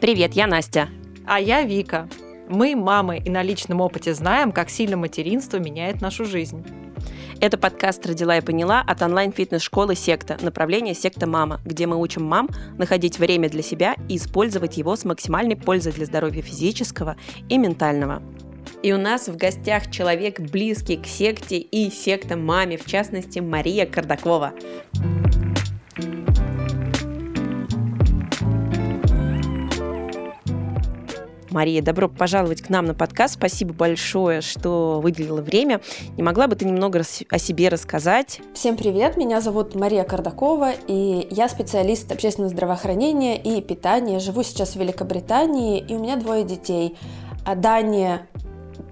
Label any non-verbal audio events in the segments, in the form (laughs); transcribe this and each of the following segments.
Привет, я Настя. А я Вика. Мы, мамы, и на личном опыте знаем, как сильно материнство меняет нашу жизнь. Это подкаст «Родила и поняла» от онлайн-фитнес-школы «Секта», направление «Секта Мама», где мы учим мам находить время для себя и использовать его с максимальной пользой для здоровья физического и ментального. И у нас в гостях человек, близкий к секте и секта маме, в частности, Мария Кардакова. Мария, добро пожаловать к нам на подкаст. Спасибо большое, что выделила время. Не могла бы ты немного о себе рассказать? Всем привет, меня зовут Мария Кардакова, и я специалист общественного здравоохранения и питания. Живу сейчас в Великобритании, и у меня двое детей. А Дане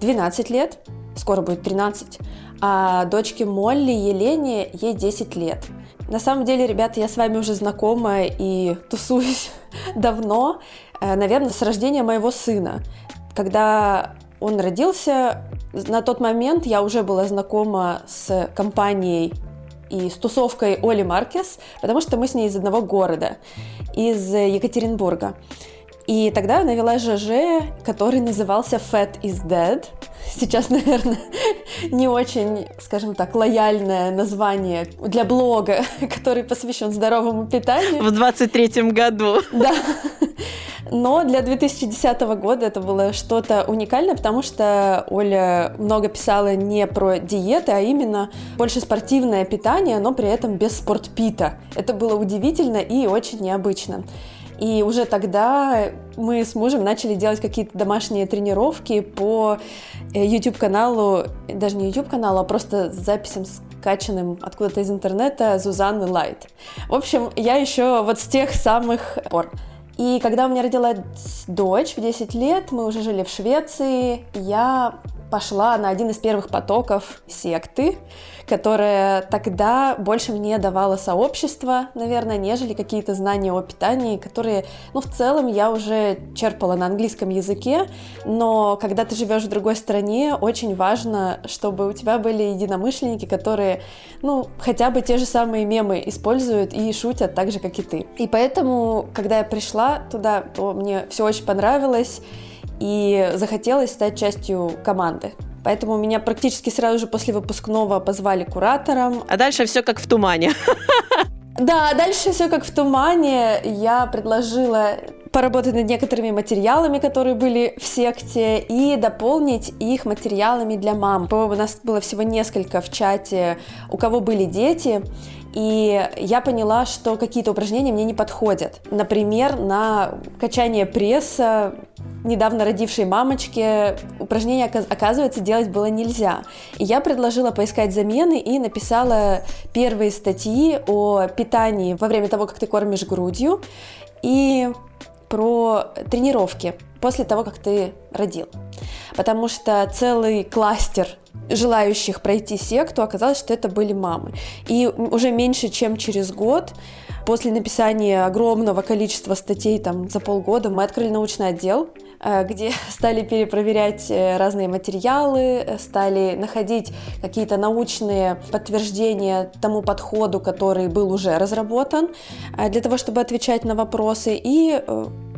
12 лет, скоро будет 13, а дочке Молли Елене ей 10 лет. На самом деле, ребята, я с вами уже знакома и тусуюсь (laughs) давно, наверное, с рождения моего сына. Когда он родился, на тот момент я уже была знакома с компанией и с тусовкой Оли Маркес, потому что мы с ней из одного города, из Екатеринбурга. И тогда я навела ЖЖ, который назывался Fat is Dead. Сейчас, (laughs) наверное, не очень, скажем так, лояльное название для блога, (laughs) который посвящен здоровому питанию. В 23-м году. (laughs) Да. Но для 2010 года это было что-то уникальное, потому что Оля много писала не про диеты, а именно больше спортивное питание, но при этом без спортпита. Это было удивительно и очень необычно. И уже тогда мы с мужем начали делать какие-то домашние тренировки по э, YouTube-каналу, даже не YouTube-каналу, а просто с записям скачанным откуда-то из интернета Зузанны Лайт. В общем, я еще вот с тех самых пор. И когда у меня родилась дочь в 10 лет, мы уже жили в Швеции, я пошла на один из первых потоков секты, которая тогда больше мне давала сообщество, наверное, нежели какие-то знания о питании, которые, ну, в целом я уже черпала на английском языке, но когда ты живешь в другой стране, очень важно, чтобы у тебя были единомышленники, которые, ну, хотя бы те же самые мемы используют и шутят так же, как и ты. И поэтому, когда я пришла туда, то мне все очень понравилось, и захотелось стать частью команды. Поэтому меня практически сразу же после выпускного позвали куратором. А дальше все как в тумане. (laughs) Да, дальше все как в тумане. Я предложила поработать над некоторыми материалами, которые были в секте, и дополнить их материалами для мам. У нас было всего несколько в чате, у кого были дети, и я поняла, что какие-то упражнения мне не подходят. Например, на качание пресса недавно родившей мамочке упражнения, оказывается, делать было нельзя. И я предложила поискать замены и написала первые статьи о питании во время того, как ты кормишь грудью, и про тренировки после того, как ты родил. Потому что целый кластер желающих пройти секту оказалось, что это были мамы. И уже меньше, чем через год после написания огромного количества статей там за полгода мы открыли научный отдел, где (laughs) стали перепроверять э, разные материалы, стали находить какие-то научные подтверждения тому подходу, который был уже разработан, э, для того, чтобы отвечать на вопросы. И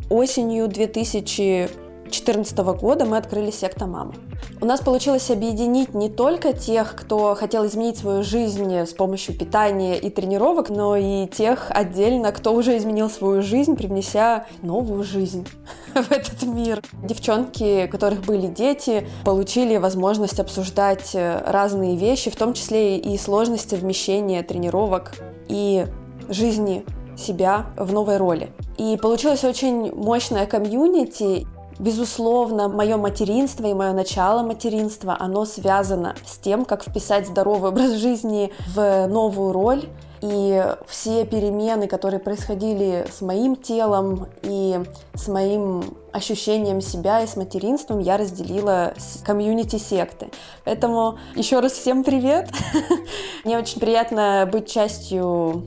осенью 2000 2014 года мы открыли секта мамы. У нас получилось объединить не только тех, кто хотел изменить свою жизнь с помощью питания и тренировок, но и тех отдельно, кто уже изменил свою жизнь, привнеся новую жизнь (laughs) (laughs) в этот мир. Девчонки, у которых были дети, получили возможность обсуждать разные вещи, в том числе и сложности вмещения тренировок и жизни себя в новой роли. И получилось очень мощное комьюнити. Безусловно, мое материнство и мое начало материнства, оно связано с тем, как вписать здоровый образ жизни в новую роль. И все перемены, которые происходили с моим телом и с моим ощущением себя и с материнством, я разделила с комьюнити секты. Поэтому еще раз всем привет! (laughs) Мне очень приятно быть частью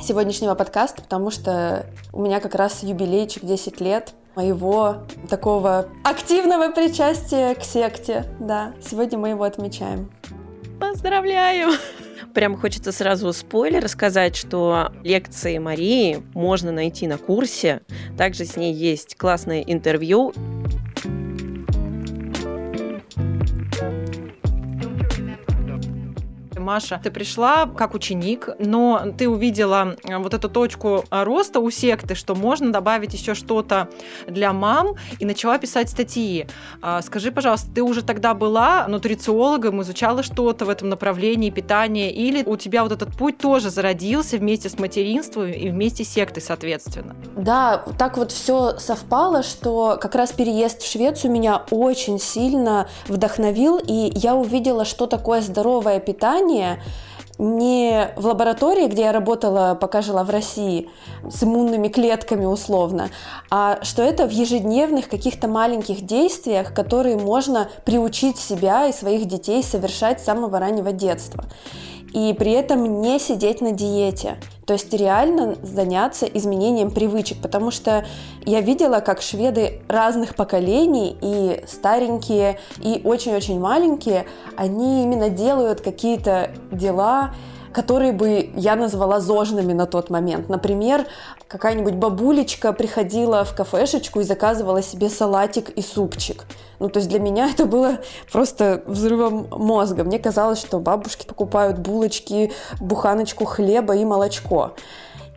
сегодняшнего подкаста, потому что у меня как раз юбилейчик 10 лет моего такого активного причастия к секте. Да, сегодня мы его отмечаем. Поздравляю! Прям хочется сразу спойлер сказать, что лекции Марии можно найти на курсе. Также с ней есть классное интервью. Маша, ты пришла как ученик, но ты увидела э, вот эту точку э, роста у секты, что можно добавить еще что-то для мам, и начала писать статьи. А, скажи, пожалуйста, ты уже тогда была нутрициологом, изучала что-то в этом направлении питания, или у тебя вот этот путь тоже зародился вместе с материнством и вместе с сектой, соответственно? Да, так вот все совпало, что как раз переезд в Швецию меня очень сильно вдохновил, и я увидела, что такое здоровое питание, лечение не в лаборатории, где я работала, пока жила в России, с иммунными клетками условно, а что это в ежедневных каких-то маленьких действиях, которые можно приучить себя и своих детей совершать с самого раннего детства и при этом не сидеть на диете. То есть реально заняться изменением привычек, потому что я видела, как шведы разных поколений, и старенькие, и очень-очень маленькие, они именно делают какие-то дела, которые бы я назвала зожными на тот момент. Например, какая-нибудь бабулечка приходила в кафешечку и заказывала себе салатик и супчик. Ну, то есть для меня (laughs) это было просто взрывом мозга. Мне казалось, что бабушки покупают булочки, буханочку хлеба и молочко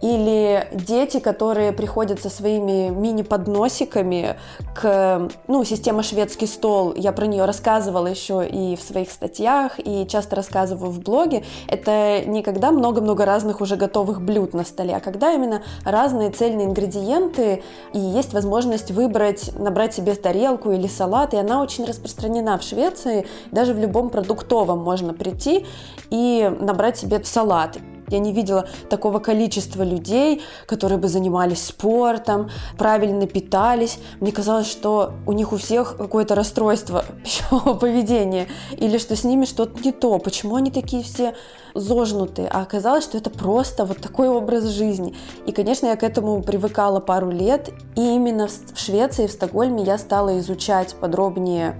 или дети, которые приходят со своими мини-подносиками к, ну, система шведский стол, я про нее рассказывала еще и в своих статьях, и часто рассказываю в блоге, это не когда много-много разных уже готовых блюд на столе, а когда именно разные цельные ингредиенты, и есть возможность выбрать, набрать себе тарелку или салат, и она очень распространена в Швеции, даже в любом продуктовом можно прийти и набрать себе салат. Я не видела такого количества людей, которые бы занимались спортом, правильно питались. Мне казалось, что у них у всех какое-то расстройство (laughs) пищевого поведения или что с ними что-то не то. Почему они такие все зожнутые? А оказалось, что это просто вот такой образ жизни. И, конечно, я к этому привыкала пару лет. И именно в Швеции, в Стокгольме я стала изучать подробнее,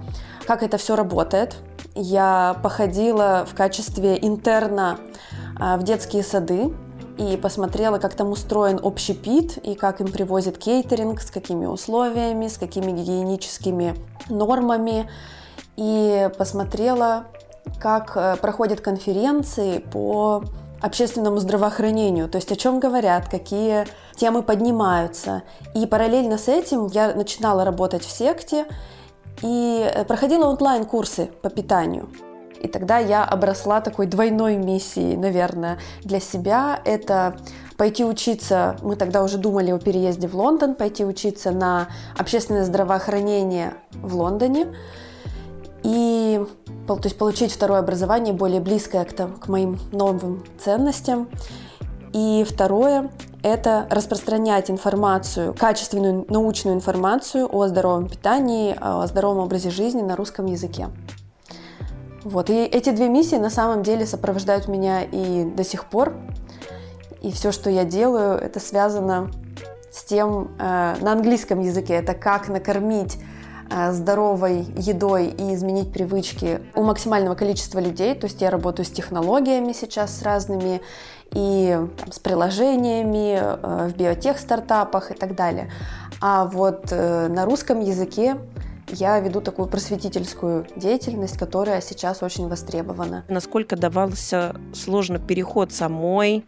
как это все работает. Я походила в качестве интерна в детские сады и посмотрела, как там устроен общий пит и как им привозят кейтеринг, с какими условиями, с какими гигиеническими нормами. И посмотрела, как э, проходят конференции по общественному здравоохранению, то есть о чем говорят, какие темы поднимаются. И параллельно с этим я начинала работать в секте и э, проходила онлайн-курсы по питанию. И тогда я обросла такой двойной миссией, наверное, для себя. Это пойти учиться, мы тогда уже думали о переезде в Лондон, пойти учиться на общественное здравоохранение в Лондоне и то есть получить второе образование более близкое к, к моим новым ценностям. И второе – это распространять информацию, качественную научную информацию о здоровом питании, о здоровом образе жизни на русском языке. Вот. И эти две миссии на самом деле сопровождают меня и до сих пор. И все, что я делаю, это связано с тем э, на английском языке. Это как накормить э, здоровой едой и изменить привычки у максимального количества людей. То есть я работаю с технологиями сейчас с разными и там, с приложениями э, в биотех-стартапах и так далее. А вот э, на русском языке я веду такую просветительскую деятельность, которая сейчас очень востребована. Насколько давался сложно переход самой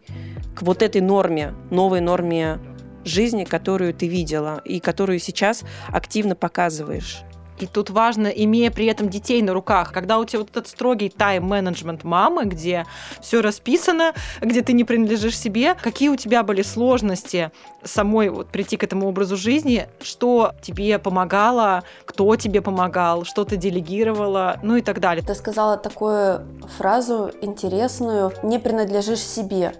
к вот этой норме, новой норме жизни, которую ты видела и которую сейчас активно показываешь? И тут важно, имея при этом детей на руках, когда у тебя вот этот строгий тайм-менеджмент мамы, где все расписано, где ты не принадлежишь себе, какие у тебя были сложности самой вот прийти к этому образу жизни, что тебе помогало, кто тебе помогал, что ты делегировала, ну и так далее. Ты сказала такую фразу интересную «не принадлежишь себе».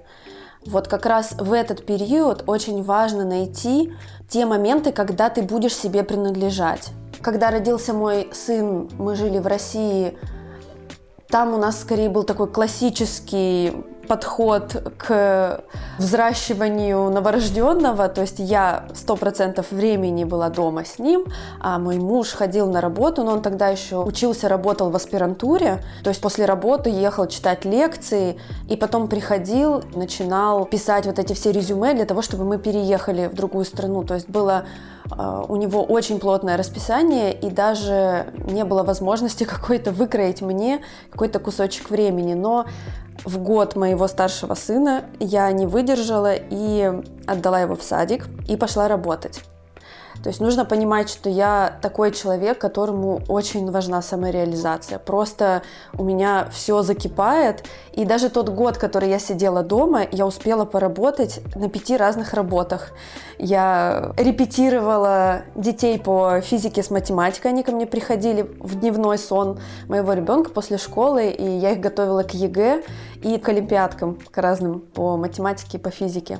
Вот как раз в этот период очень важно найти те моменты, когда ты будешь себе принадлежать. Когда родился мой сын, мы жили в России, там у нас скорее был такой классический подход к взращиванию новорожденного, то есть я сто процентов времени была дома с ним, а мой муж ходил на работу, но он тогда еще учился, работал в аспирантуре, то есть после работы ехал читать лекции, и потом приходил, начинал писать вот эти все резюме для того, чтобы мы переехали в другую страну, то есть было а, у него очень плотное расписание, и даже не было возможности (laughs) какой-то выкроить мне какой-то кусочек времени. Но в год моего старшего сына я не выдержала и отдала его в садик и пошла работать. То есть нужно понимать, что я такой человек, которому очень важна самореализация. Просто у меня все закипает. И даже тот год, который я сидела дома, я успела поработать на пяти разных работах. Я репетировала детей по физике с математикой. Они ко мне приходили в дневной сон моего ребенка после школы, и я их готовила к ЕГЭ и к олимпиадкам, к разным по математике и по физике.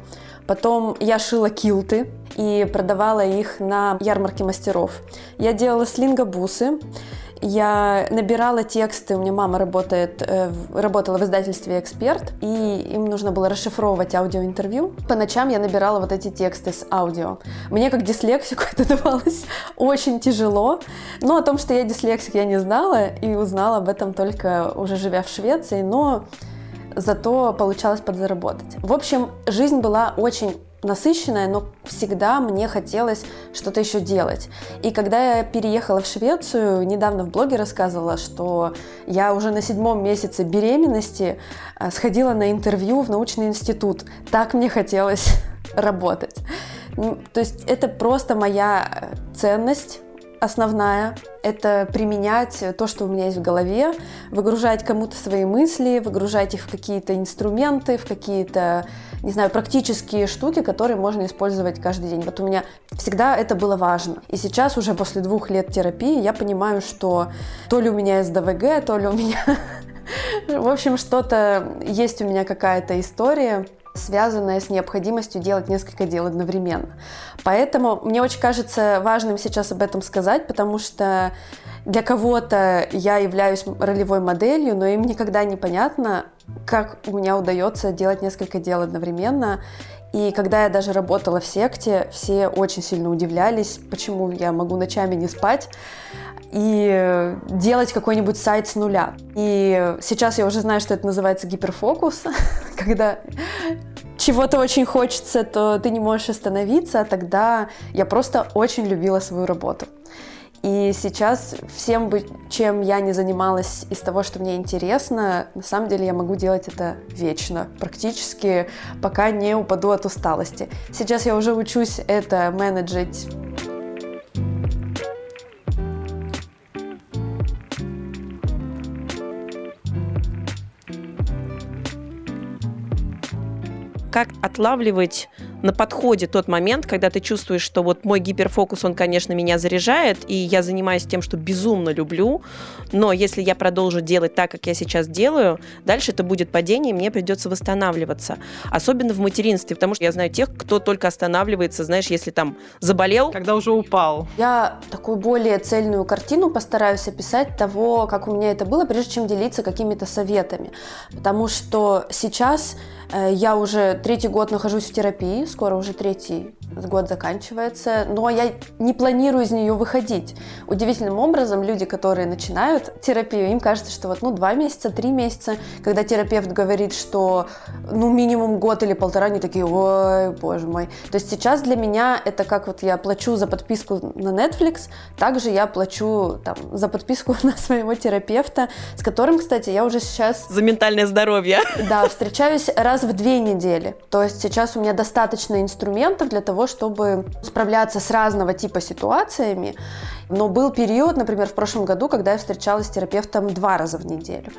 Потом я шила килты и продавала их на ярмарке мастеров. Я делала слингобусы, я набирала тексты, у меня мама работает, э, работала в издательстве «Эксперт», и им нужно было расшифровывать аудиоинтервью. По ночам я набирала вот эти тексты с аудио. Мне как дислексику (laughs) это давалось очень тяжело, но о том, что я дислексик, я не знала, и узнала об этом только уже живя в Швеции, но зато получалось подзаработать. В общем, жизнь была очень насыщенная, но всегда мне хотелось что-то еще делать. И когда я переехала в Швецию, недавно в блоге рассказывала, что я уже на седьмом месяце беременности а, сходила на интервью в научный институт. Так мне хотелось (laughs) работать. То есть это просто моя ценность основная — это применять то, что у меня есть в голове, выгружать кому-то свои мысли, выгружать их в какие-то инструменты, в какие-то, не знаю, практические штуки, которые можно использовать каждый день. Вот у меня всегда это было важно. И сейчас уже после двух лет терапии я понимаю, что то ли у меня СДВГ, то ли у меня... (laughs) В общем, что-то есть у меня какая-то история, связанная с необходимостью делать несколько дел одновременно. Поэтому мне очень кажется важным сейчас об этом сказать, потому что для кого-то я являюсь ролевой моделью, но им никогда не понятно, как у меня удается делать несколько дел одновременно. И когда я даже работала в секте, все очень сильно удивлялись, почему я могу ночами не спать и делать какой-нибудь сайт с нуля. И сейчас я уже знаю, что это называется гиперфокус, (laughs) когда чего-то очень хочется, то ты не можешь остановиться, а тогда я просто очень любила свою работу. И сейчас всем, бы, чем я не занималась из того, что мне интересно, на самом деле я могу делать это вечно, практически, пока не упаду от усталости. Сейчас я уже учусь это менеджить как отлавливать на подходе тот момент, когда ты чувствуешь, что вот мой гиперфокус, он, конечно, меня заряжает, и я занимаюсь тем, что безумно люблю, но если я продолжу делать так, как я сейчас делаю, дальше это будет падение, и мне придется восстанавливаться. Особенно в материнстве, потому что я знаю тех, кто только останавливается, знаешь, если там заболел. Когда уже упал. Я такую более цельную картину постараюсь описать того, как у меня это было, прежде чем делиться какими-то советами. Потому что сейчас Э, я уже третий год нахожусь в терапии, скоро уже третий год заканчивается, но я не планирую из нее выходить. Удивительным образом люди, которые начинают терапию, им кажется, что вот ну два месяца, три месяца, когда терапевт говорит, что ну минимум год или полтора, они такие, ой, боже мой. То есть сейчас для меня это как вот я плачу за подписку на Netflix, также я плачу там за подписку (laughs) на своего терапевта, с которым, кстати, я уже сейчас... За ментальное здоровье. Да, встречаюсь раз в две недели. То есть сейчас у меня достаточно инструментов для того, чтобы справляться с разного типа ситуациями. Но был период, например, в прошлом году, когда я встречалась с терапевтом два раза в неделю.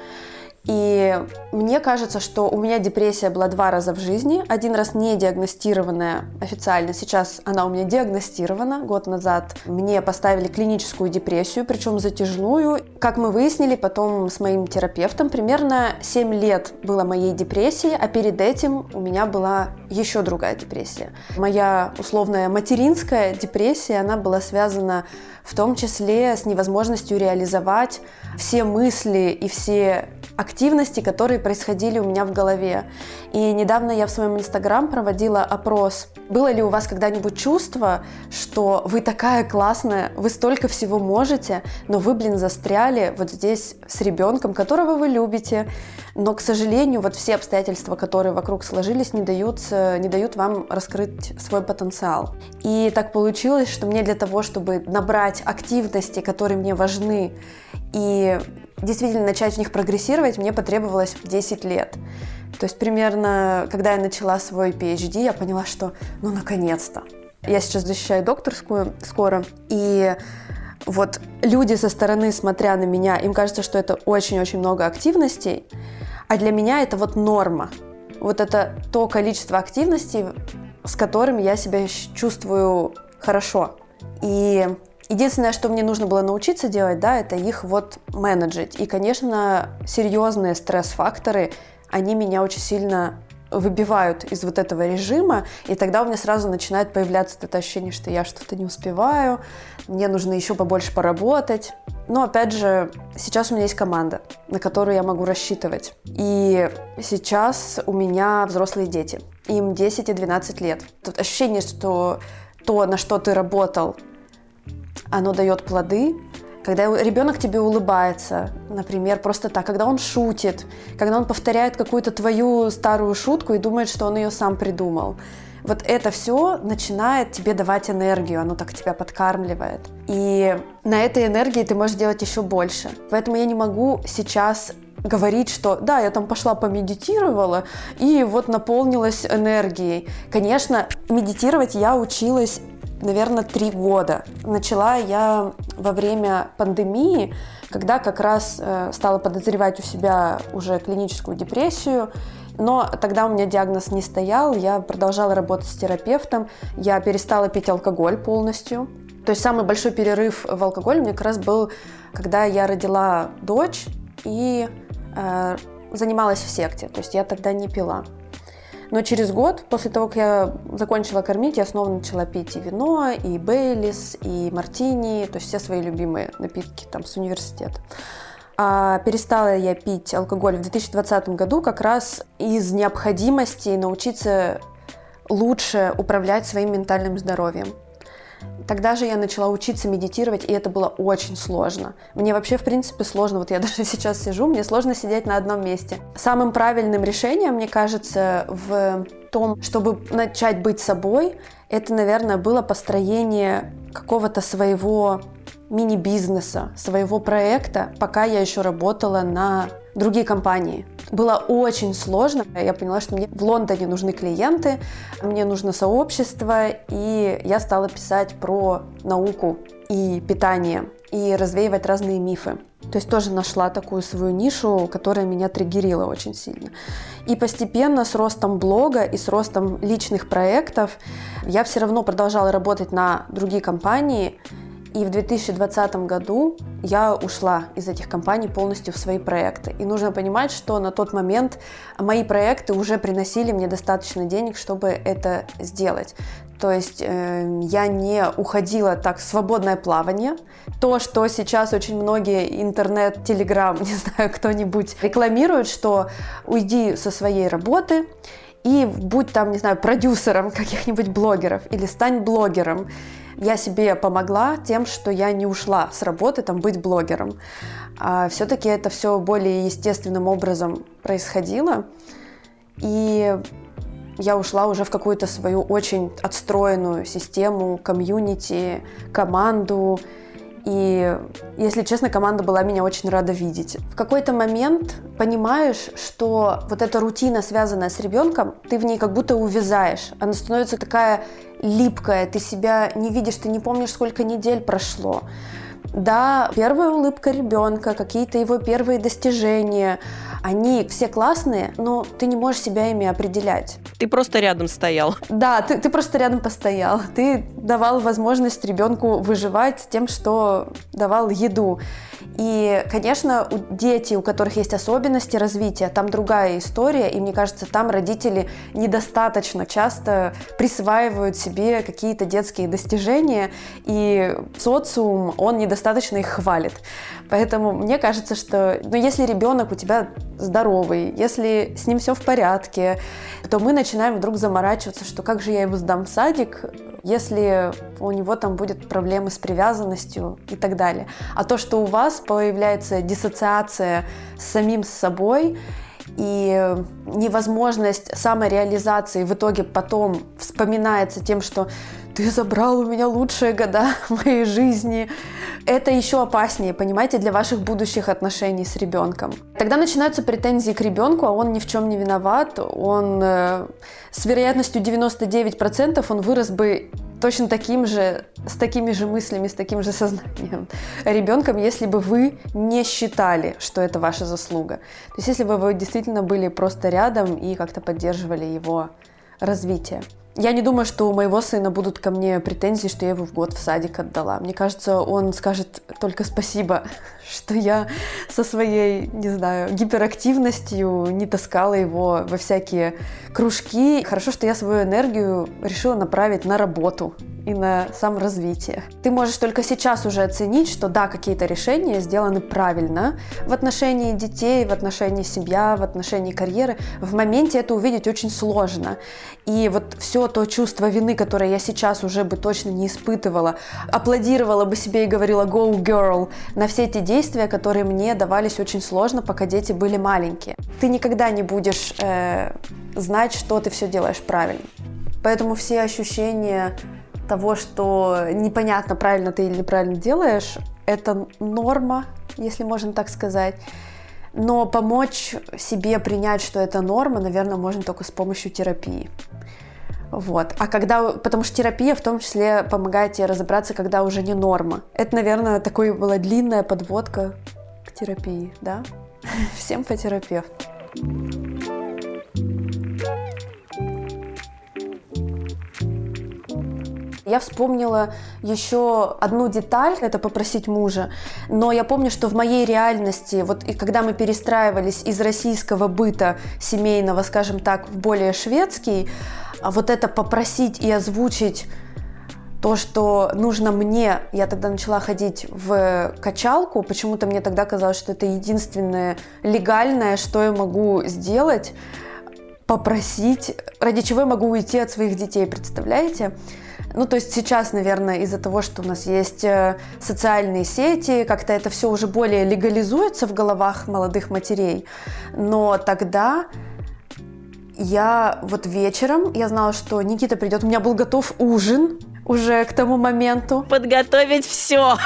И мне кажется, что у меня депрессия была два раза в жизни. Один раз не диагностированная официально, сейчас она у меня диагностирована. Год назад мне поставили клиническую депрессию, причем затяжную. Как мы выяснили потом с моим терапевтом, примерно 7 лет было моей депрессии, а перед этим у меня была еще другая депрессия. Моя условная материнская депрессия, она была связана в том числе с невозможностью реализовать все мысли и все активности, которые происходили у меня в голове. И недавно я в своем инстаграм проводила опрос. Было ли у вас когда-нибудь чувство, что вы такая классная, вы столько всего можете, но вы, блин, застряли вот здесь с ребенком, которого вы любите, но, к сожалению, вот все обстоятельства, которые вокруг сложились, не дают, не дают вам раскрыть свой потенциал. И так получилось, что мне для того, чтобы набрать активности, которые мне важны, и действительно начать в них прогрессировать, мне потребовалось 10 лет. То есть примерно, когда я начала свой PhD, я поняла, что ну наконец-то. Я сейчас защищаю докторскую скоро, и вот люди со стороны, смотря на меня, им кажется, что это очень-очень много активностей, а для меня это вот норма. Вот это то количество активностей, с которым я себя чувствую хорошо. И Единственное, что мне нужно было научиться делать, да, это их вот менеджить. И, конечно, серьезные стресс-факторы, они меня очень сильно выбивают из вот этого режима, и тогда у меня сразу начинает появляться это ощущение, что я что-то не успеваю, мне нужно еще побольше поработать. Но опять же, сейчас у меня есть команда, на которую я могу рассчитывать. И сейчас у меня взрослые дети. Им 10 и 12 лет. Тут ощущение, что то, на что ты работал оно дает плоды, когда ребенок тебе улыбается, например, просто так, когда он шутит, когда он повторяет какую-то твою старую шутку и думает, что он ее сам придумал. Вот это все начинает тебе давать энергию, оно так тебя подкармливает. И на этой энергии ты можешь делать еще больше. Поэтому я не могу сейчас говорить, что да, я там пошла помедитировала и вот наполнилась энергией. Конечно, медитировать я училась наверное, три года. Начала я во время пандемии, когда как раз э, стала подозревать у себя уже клиническую депрессию, но тогда у меня диагноз не стоял, я продолжала работать с терапевтом, я перестала пить алкоголь полностью. То есть самый большой перерыв в алкоголе у меня как раз был, когда я родила дочь и э, занималась в секте. То есть я тогда не пила. Но через год, после того, как я закончила кормить, я снова начала пить и вино, и бейлис, и мартини, то есть все свои любимые напитки там с университета. А перестала я пить алкоголь в 2020 году как раз из необходимости научиться лучше управлять своим ментальным здоровьем. Тогда же я начала учиться медитировать, и это было очень сложно. Мне вообще, в принципе, сложно. Вот я (laughs) даже сейчас сижу, мне сложно сидеть на одном месте. Самым правильным решением, мне кажется, в том, чтобы начать быть собой, это, наверное, было построение какого-то своего мини-бизнеса, своего проекта, пока я еще работала на другие компании. Было очень сложно. Я поняла, что мне в Лондоне нужны клиенты, мне нужно сообщество, и я стала писать про науку и питание, и развеивать разные мифы. То есть тоже нашла такую свою нишу, которая меня триггерила очень сильно. И постепенно с ростом блога и с ростом личных проектов я все равно продолжала работать на другие компании, и в 2020 году я ушла из этих компаний полностью в свои проекты. И нужно понимать, что на тот момент мои проекты уже приносили мне достаточно денег, чтобы это сделать. То есть э, я не уходила так в свободное плавание. То, что сейчас очень многие интернет, телеграм, (laughs) не знаю, кто-нибудь рекламируют, что уйди со своей работы и будь там, не знаю, продюсером каких-нибудь блогеров или стань блогером я себе помогла тем, что я не ушла с работы там быть блогером. А все-таки это все более естественным образом происходило. И я ушла уже в какую-то свою очень отстроенную систему, комьюнити, команду. И, если честно, команда была меня очень рада видеть. В какой-то момент понимаешь, что вот эта рутина, связанная с ребенком, ты в ней как будто увязаешь. Она становится такая липкая, ты себя не видишь, ты не помнишь, сколько недель прошло. Да, первая улыбка ребенка, какие-то его первые достижения, они все классные, но ты не можешь себя ими определять. Ты просто рядом стоял. Да, ты, ты просто рядом постоял. Ты давал возможность ребенку выживать тем, что давал еду. И, конечно, у дети, у которых есть особенности развития, там другая история, и мне кажется, там родители недостаточно часто присваивают себе какие-то детские достижения, и социум, он недостаточно их хвалит. Поэтому мне кажется, что ну, если ребенок у тебя здоровый, если с ним все в порядке, то мы начинаем вдруг заморачиваться, что как же я его сдам в садик, если у него там будет проблемы с привязанностью и так далее. А то, что у вас появляется диссоциация с самим собой, и невозможность самореализации в итоге потом вспоминается тем, что ты забрал у меня лучшие года (laughs) моей жизни. Это еще опаснее, понимаете, для ваших будущих отношений с ребенком. Тогда начинаются претензии к ребенку, а он ни в чем не виноват. Он э, с вероятностью 99% он вырос бы точно таким же, с такими же мыслями, с таким же сознанием ребенком, если бы вы не считали, что это ваша заслуга. То есть если бы вы действительно были просто рядом и как-то поддерживали его развитие. Я не думаю, что у моего сына будут ко мне претензии, что я его в год в садик отдала. Мне кажется, он скажет только спасибо, (laughs) что я со своей, не знаю, гиперактивностью не таскала его во всякие кружки. Хорошо, что я свою энергию решила направить на работу и на саморазвитие. Ты можешь только сейчас уже оценить, что да, какие-то решения сделаны правильно в отношении детей, в отношении себя, в отношении карьеры. В моменте это увидеть очень сложно. И вот все то чувство вины, которое я сейчас уже бы точно не испытывала, аплодировала бы себе и говорила «go girl» на все эти действия, которые мне давались очень сложно, пока дети были маленькие. Ты никогда не будешь э, знать, что ты все делаешь правильно. Поэтому все ощущения того, что непонятно, правильно ты или неправильно делаешь, это норма, если можно так сказать. Но помочь себе принять, что это норма, наверное, можно только с помощью терапии. Вот. А когда, потому что терапия в том числе помогает тебе разобраться, когда уже не норма. Это, наверное, такой была длинная подводка к терапии, да? (laughs) Всем по терапевту. Я вспомнила еще одну деталь, это попросить мужа, но я помню, что в моей реальности, вот и когда мы перестраивались из российского быта семейного, скажем так, в более шведский, а вот это попросить и озвучить то, что нужно мне, я тогда начала ходить в качалку, почему-то мне тогда казалось, что это единственное легальное, что я могу сделать, попросить, ради чего я могу уйти от своих детей, представляете? Ну, то есть сейчас, наверное, из-за того, что у нас есть э, социальные сети, как-то это все уже более легализуется в головах молодых матерей. Но тогда я вот вечером, я знала, что Никита придет, у меня был готов ужин, уже к тому моменту. Подготовить все.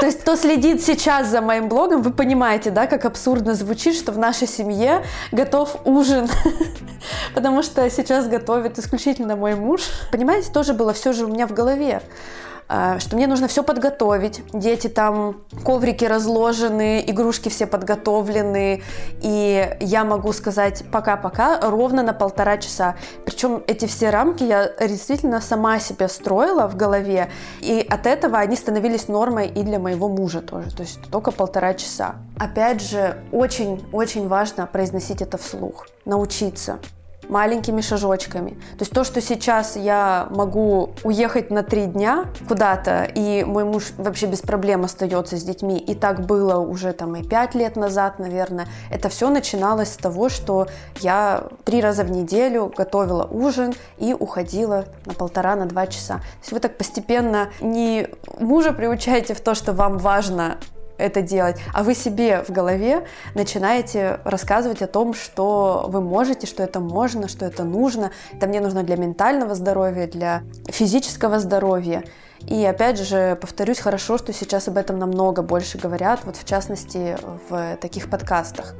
То есть, кто следит сейчас за моим блогом, вы понимаете, да, как абсурдно звучит, что в нашей семье готов ужин. (laughs) Потому что сейчас готовит исключительно мой муж. Понимаете, тоже было все же у меня в голове. А, что мне нужно все подготовить. Дети там, коврики разложены, игрушки все подготовлены, и я могу сказать пока-пока ровно на полтора часа. Причем эти все рамки я действительно сама себе строила в голове, и от этого они становились нормой и для моего мужа тоже, то есть только полтора часа. Опять же, очень-очень важно произносить это вслух, научиться маленькими шажочками. То есть то, что сейчас я могу уехать на три дня куда-то, и мой муж вообще без проблем остается с детьми, и так было уже там и пять лет назад, наверное, это все начиналось с того, что я три раза в неделю готовила ужин и уходила на полтора, на два часа. То есть вы так постепенно не мужа приучаете в то, что вам важно это делать, а вы себе в голове начинаете рассказывать о том, что вы можете, что это можно, что это нужно. Это мне нужно для ментального здоровья, для физического здоровья. И опять же, повторюсь, хорошо, что сейчас об этом намного больше говорят, вот в частности в таких подкастах.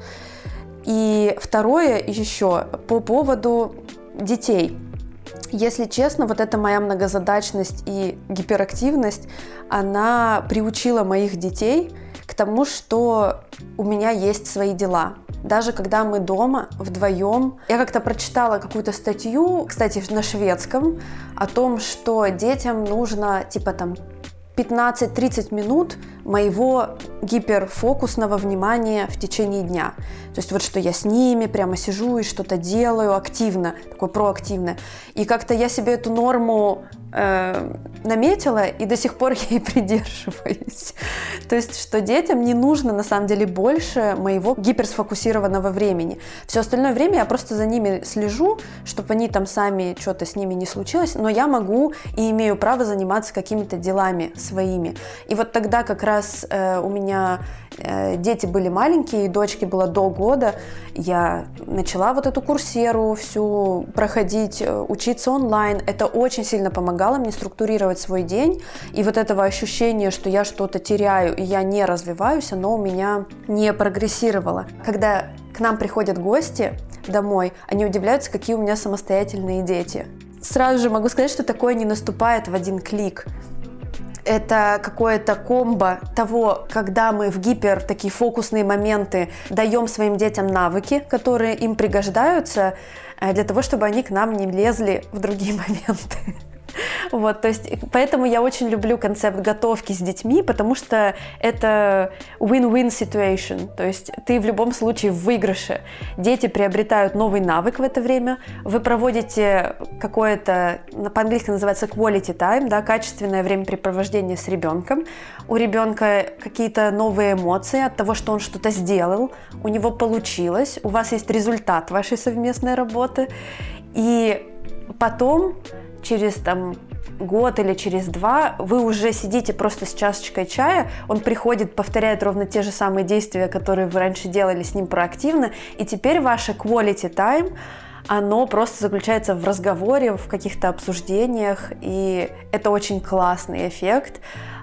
И второе еще по поводу детей. Если честно, вот эта моя многозадачность и гиперактивность, она приучила моих детей к тому, что у меня есть свои дела. даже когда мы дома вдвоем. Я как-то прочитала какую-то статью, кстати, на шведском, о том, что детям нужно типа там 15-30 минут моего гиперфокусного внимания в течение дня. То есть вот что я с ними прямо сижу и что-то делаю активно, такое проактивное. И как-то я себе эту норму э, наметила и до сих пор (laughs) ей придерживаюсь. То есть, что детям не нужно на самом деле больше моего гиперсфокусированного времени. Все остальное время я просто за ними слежу, чтобы они там сами что-то с ними не случилось, но я могу и имею право заниматься какими-то делами своими. И вот тогда как раз э, у меня э, дети были маленькие, и дочке было до года, я начала вот эту курсеру всю проходить, э, учиться онлайн. Это очень сильно помогало мне структурировать свой день. И вот этого ощущения, что я что-то теряю и я не развиваюсь, оно у меня не прогрессировало. Когда к нам приходят гости домой, они удивляются, какие у меня самостоятельные дети. Сразу же могу сказать, что такое не наступает в один клик это какое-то комбо того, когда мы в гипер такие фокусные моменты даем своим детям навыки, которые им пригождаются э, для того, чтобы они к нам не лезли в другие (laughs) моменты. Вот, то есть, поэтому я очень люблю концепт готовки с детьми, потому что это win-win situation, то есть ты в любом случае в выигрыше. Дети приобретают новый навык в это время, вы проводите какое-то, по-английски называется quality time, да, качественное времяпрепровождение с ребенком. У ребенка какие-то новые эмоции от того, что он что-то сделал, у него получилось, у вас есть результат вашей совместной работы, и потом через там год или через два вы уже сидите просто с чашечкой чая, он приходит, повторяет ровно те же самые действия, которые вы раньше делали с ним проактивно, и теперь ваше quality time оно просто заключается в разговоре, в каких-то обсуждениях, и это очень классный эффект.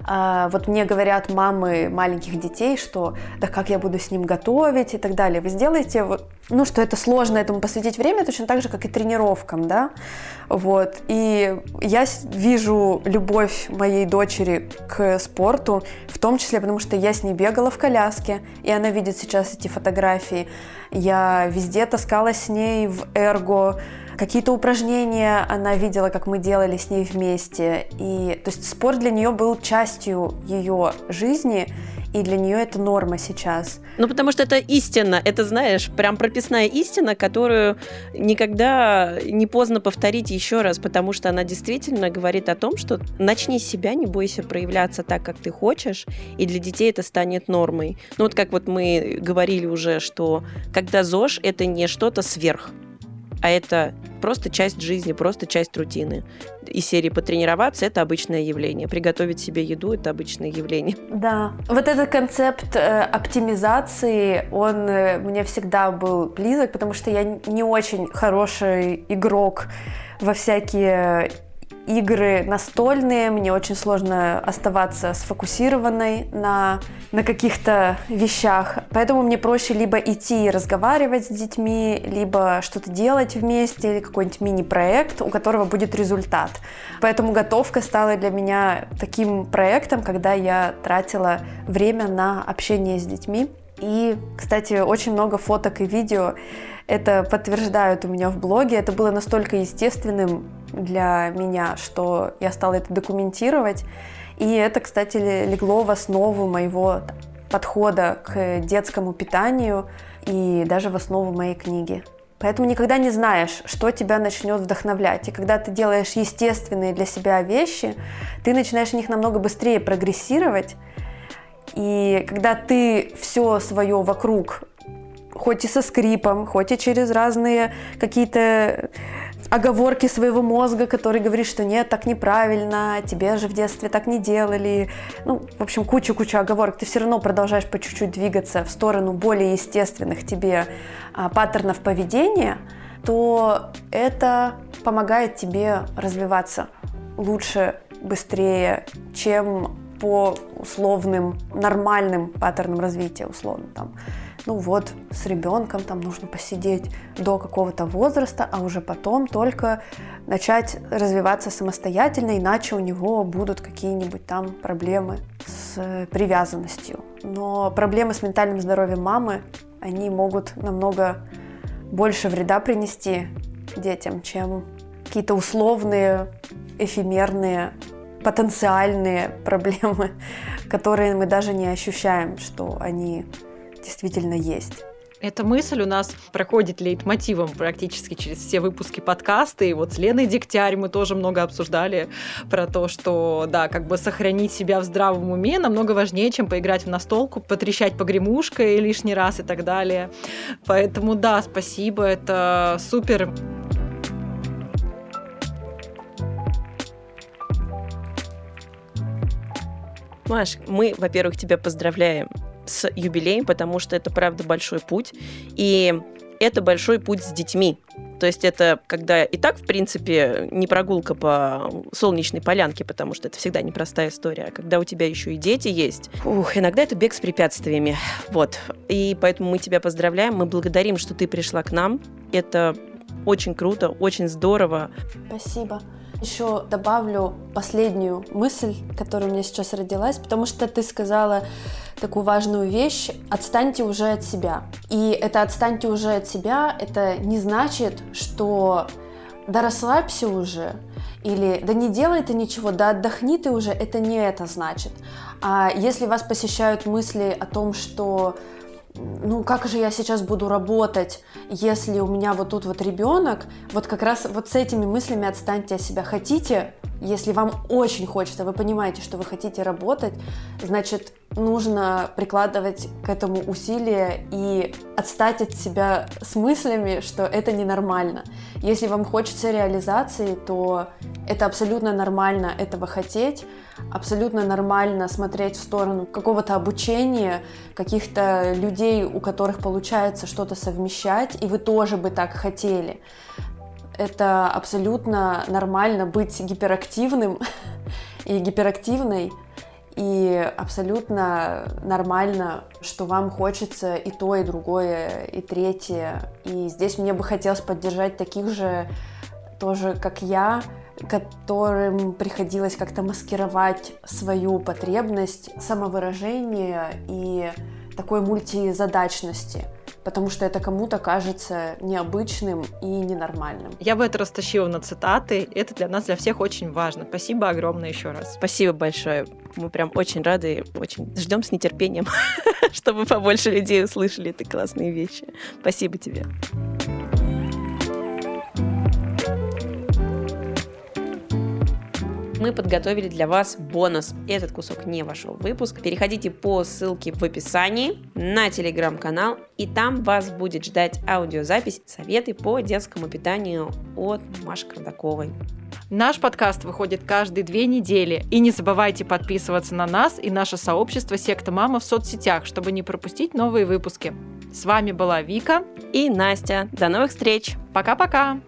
А, вот мне говорят мамы маленьких детей, что да как я буду с ним готовить и так далее. Вы сделаете, ну, что это сложно этому посвятить время, точно так же, как и тренировкам, да, вот. И я вижу любовь моей дочери к спорту, в том числе потому, что я с ней бегала в коляске, и она видит сейчас эти фотографии. Я везде таскалась с ней в эрго, Какие-то упражнения она видела, как мы делали с ней вместе. И, то есть спорт для нее был частью ее жизни, и для нее это норма сейчас. Ну, потому что это истина, это, знаешь, прям прописная истина, которую никогда не поздно повторить еще раз, потому что она действительно говорит о том, что начни с себя, не бойся проявляться так, как ты хочешь, и для детей это станет нормой. Ну, вот как вот мы говорили уже, что когда ЗОЖ — это не что-то сверх, а это просто часть жизни, просто часть рутины. И серии потренироваться – это обычное явление. Приготовить себе еду – это обычное явление. (laughs) Да. Вот этот концепт э, оптимизации, он э, мне всегда был близок, потому что я не очень хороший игрок во всякие игры настольные, мне очень сложно оставаться сфокусированной на, на каких-то вещах. Поэтому мне проще либо идти и разговаривать с детьми, либо что-то делать вместе, или какой-нибудь мини-проект, у которого будет результат. Поэтому готовка стала для меня таким проектом, когда я тратила время на общение с детьми. И, кстати, очень много фоток и видео это подтверждают у меня в блоге. Это было настолько естественным для меня, что я стала это документировать. И это, кстати, легло в основу моего подхода к детскому питанию и даже в основу моей книги. Поэтому никогда не знаешь, что тебя начнет вдохновлять. И когда ты делаешь естественные для себя вещи, ты начинаешь в них намного быстрее прогрессировать. И когда ты все свое вокруг хоть и со скрипом, хоть и через разные какие-то оговорки своего мозга, который говорит, что нет, так неправильно, тебе же в детстве так не делали. Ну, в общем, кучу-кучу оговорок. Ты все равно продолжаешь по чуть-чуть двигаться в сторону более естественных тебе а, паттернов поведения, то это помогает тебе развиваться лучше, быстрее, чем по условным нормальным паттернам развития, условно там ну вот, с ребенком там нужно посидеть до какого-то возраста, а уже потом только начать развиваться самостоятельно, иначе у него будут какие-нибудь там проблемы с привязанностью. Но проблемы с ментальным здоровьем мамы, они могут намного больше вреда принести детям, чем какие-то условные, эфемерные, потенциальные (laughs) проблемы, которые мы даже не ощущаем, что они действительно есть. Эта мысль у нас проходит лейтмотивом практически через все выпуски подкаста. И вот с Леной Дегтярь мы тоже много обсуждали про то, что, да, как бы сохранить себя в здравом уме намного важнее, чем поиграть в настолку, потрещать погремушкой лишний раз и так далее. Поэтому, да, спасибо, это супер. Маш, мы, во-первых, тебя поздравляем с юбилеем, потому что это, правда, большой путь. И это большой путь с детьми. То есть это когда и так, в принципе, не прогулка по солнечной полянке, потому что это всегда непростая история. А когда у тебя еще и дети есть, ух, иногда это бег с препятствиями. Вот. И поэтому мы тебя поздравляем, мы благодарим, что ты пришла к нам. Это очень круто, очень здорово. Спасибо. Еще добавлю последнюю мысль, которая у меня сейчас родилась, потому что ты сказала такую важную вещь «отстаньте уже от себя». И это «отстаньте уже от себя» это не значит, что «да расслабься уже», или «да не делай ты ничего, да отдохни ты уже», это не это значит. А если вас посещают мысли о том, что ну как же я сейчас буду работать, если у меня вот тут вот ребенок, вот как раз вот с этими мыслями отстаньте от себя. Хотите, если вам очень хочется, вы понимаете, что вы хотите работать, значит, нужно прикладывать к этому усилия и отстать от себя с мыслями, что это ненормально. Если вам хочется реализации, то это абсолютно нормально этого хотеть, абсолютно нормально смотреть в сторону какого-то обучения, каких-то людей, у которых получается что-то совмещать, и вы тоже бы так хотели. Это абсолютно нормально быть гиперактивным (laughs) и гиперактивной, и абсолютно нормально, что вам хочется и то, и другое, и третье. И здесь мне бы хотелось поддержать таких же, тоже как я, которым приходилось как-то маскировать свою потребность самовыражения и такой мультизадачности потому что это кому-то кажется необычным и ненормальным. Я бы это растащила на цитаты. Это для нас, для всех очень важно. Спасибо огромное еще раз. Спасибо большое. Мы прям очень рады, очень ждем с нетерпением, (laughs) чтобы побольше людей услышали эти классные вещи. Спасибо тебе. Мы подготовили для вас бонус. Этот кусок не вошел в выпуск. Переходите по ссылке в описании на телеграм-канал, и там вас будет ждать аудиозапись «Советы по детскому питанию» от Маши Кардаковой. Наш подкаст выходит каждые две недели. И не забывайте подписываться на нас и наше сообщество «Секта Мама» в соцсетях, чтобы не пропустить новые выпуски. С вами была Вика и Настя. До новых встреч. Пока-пока.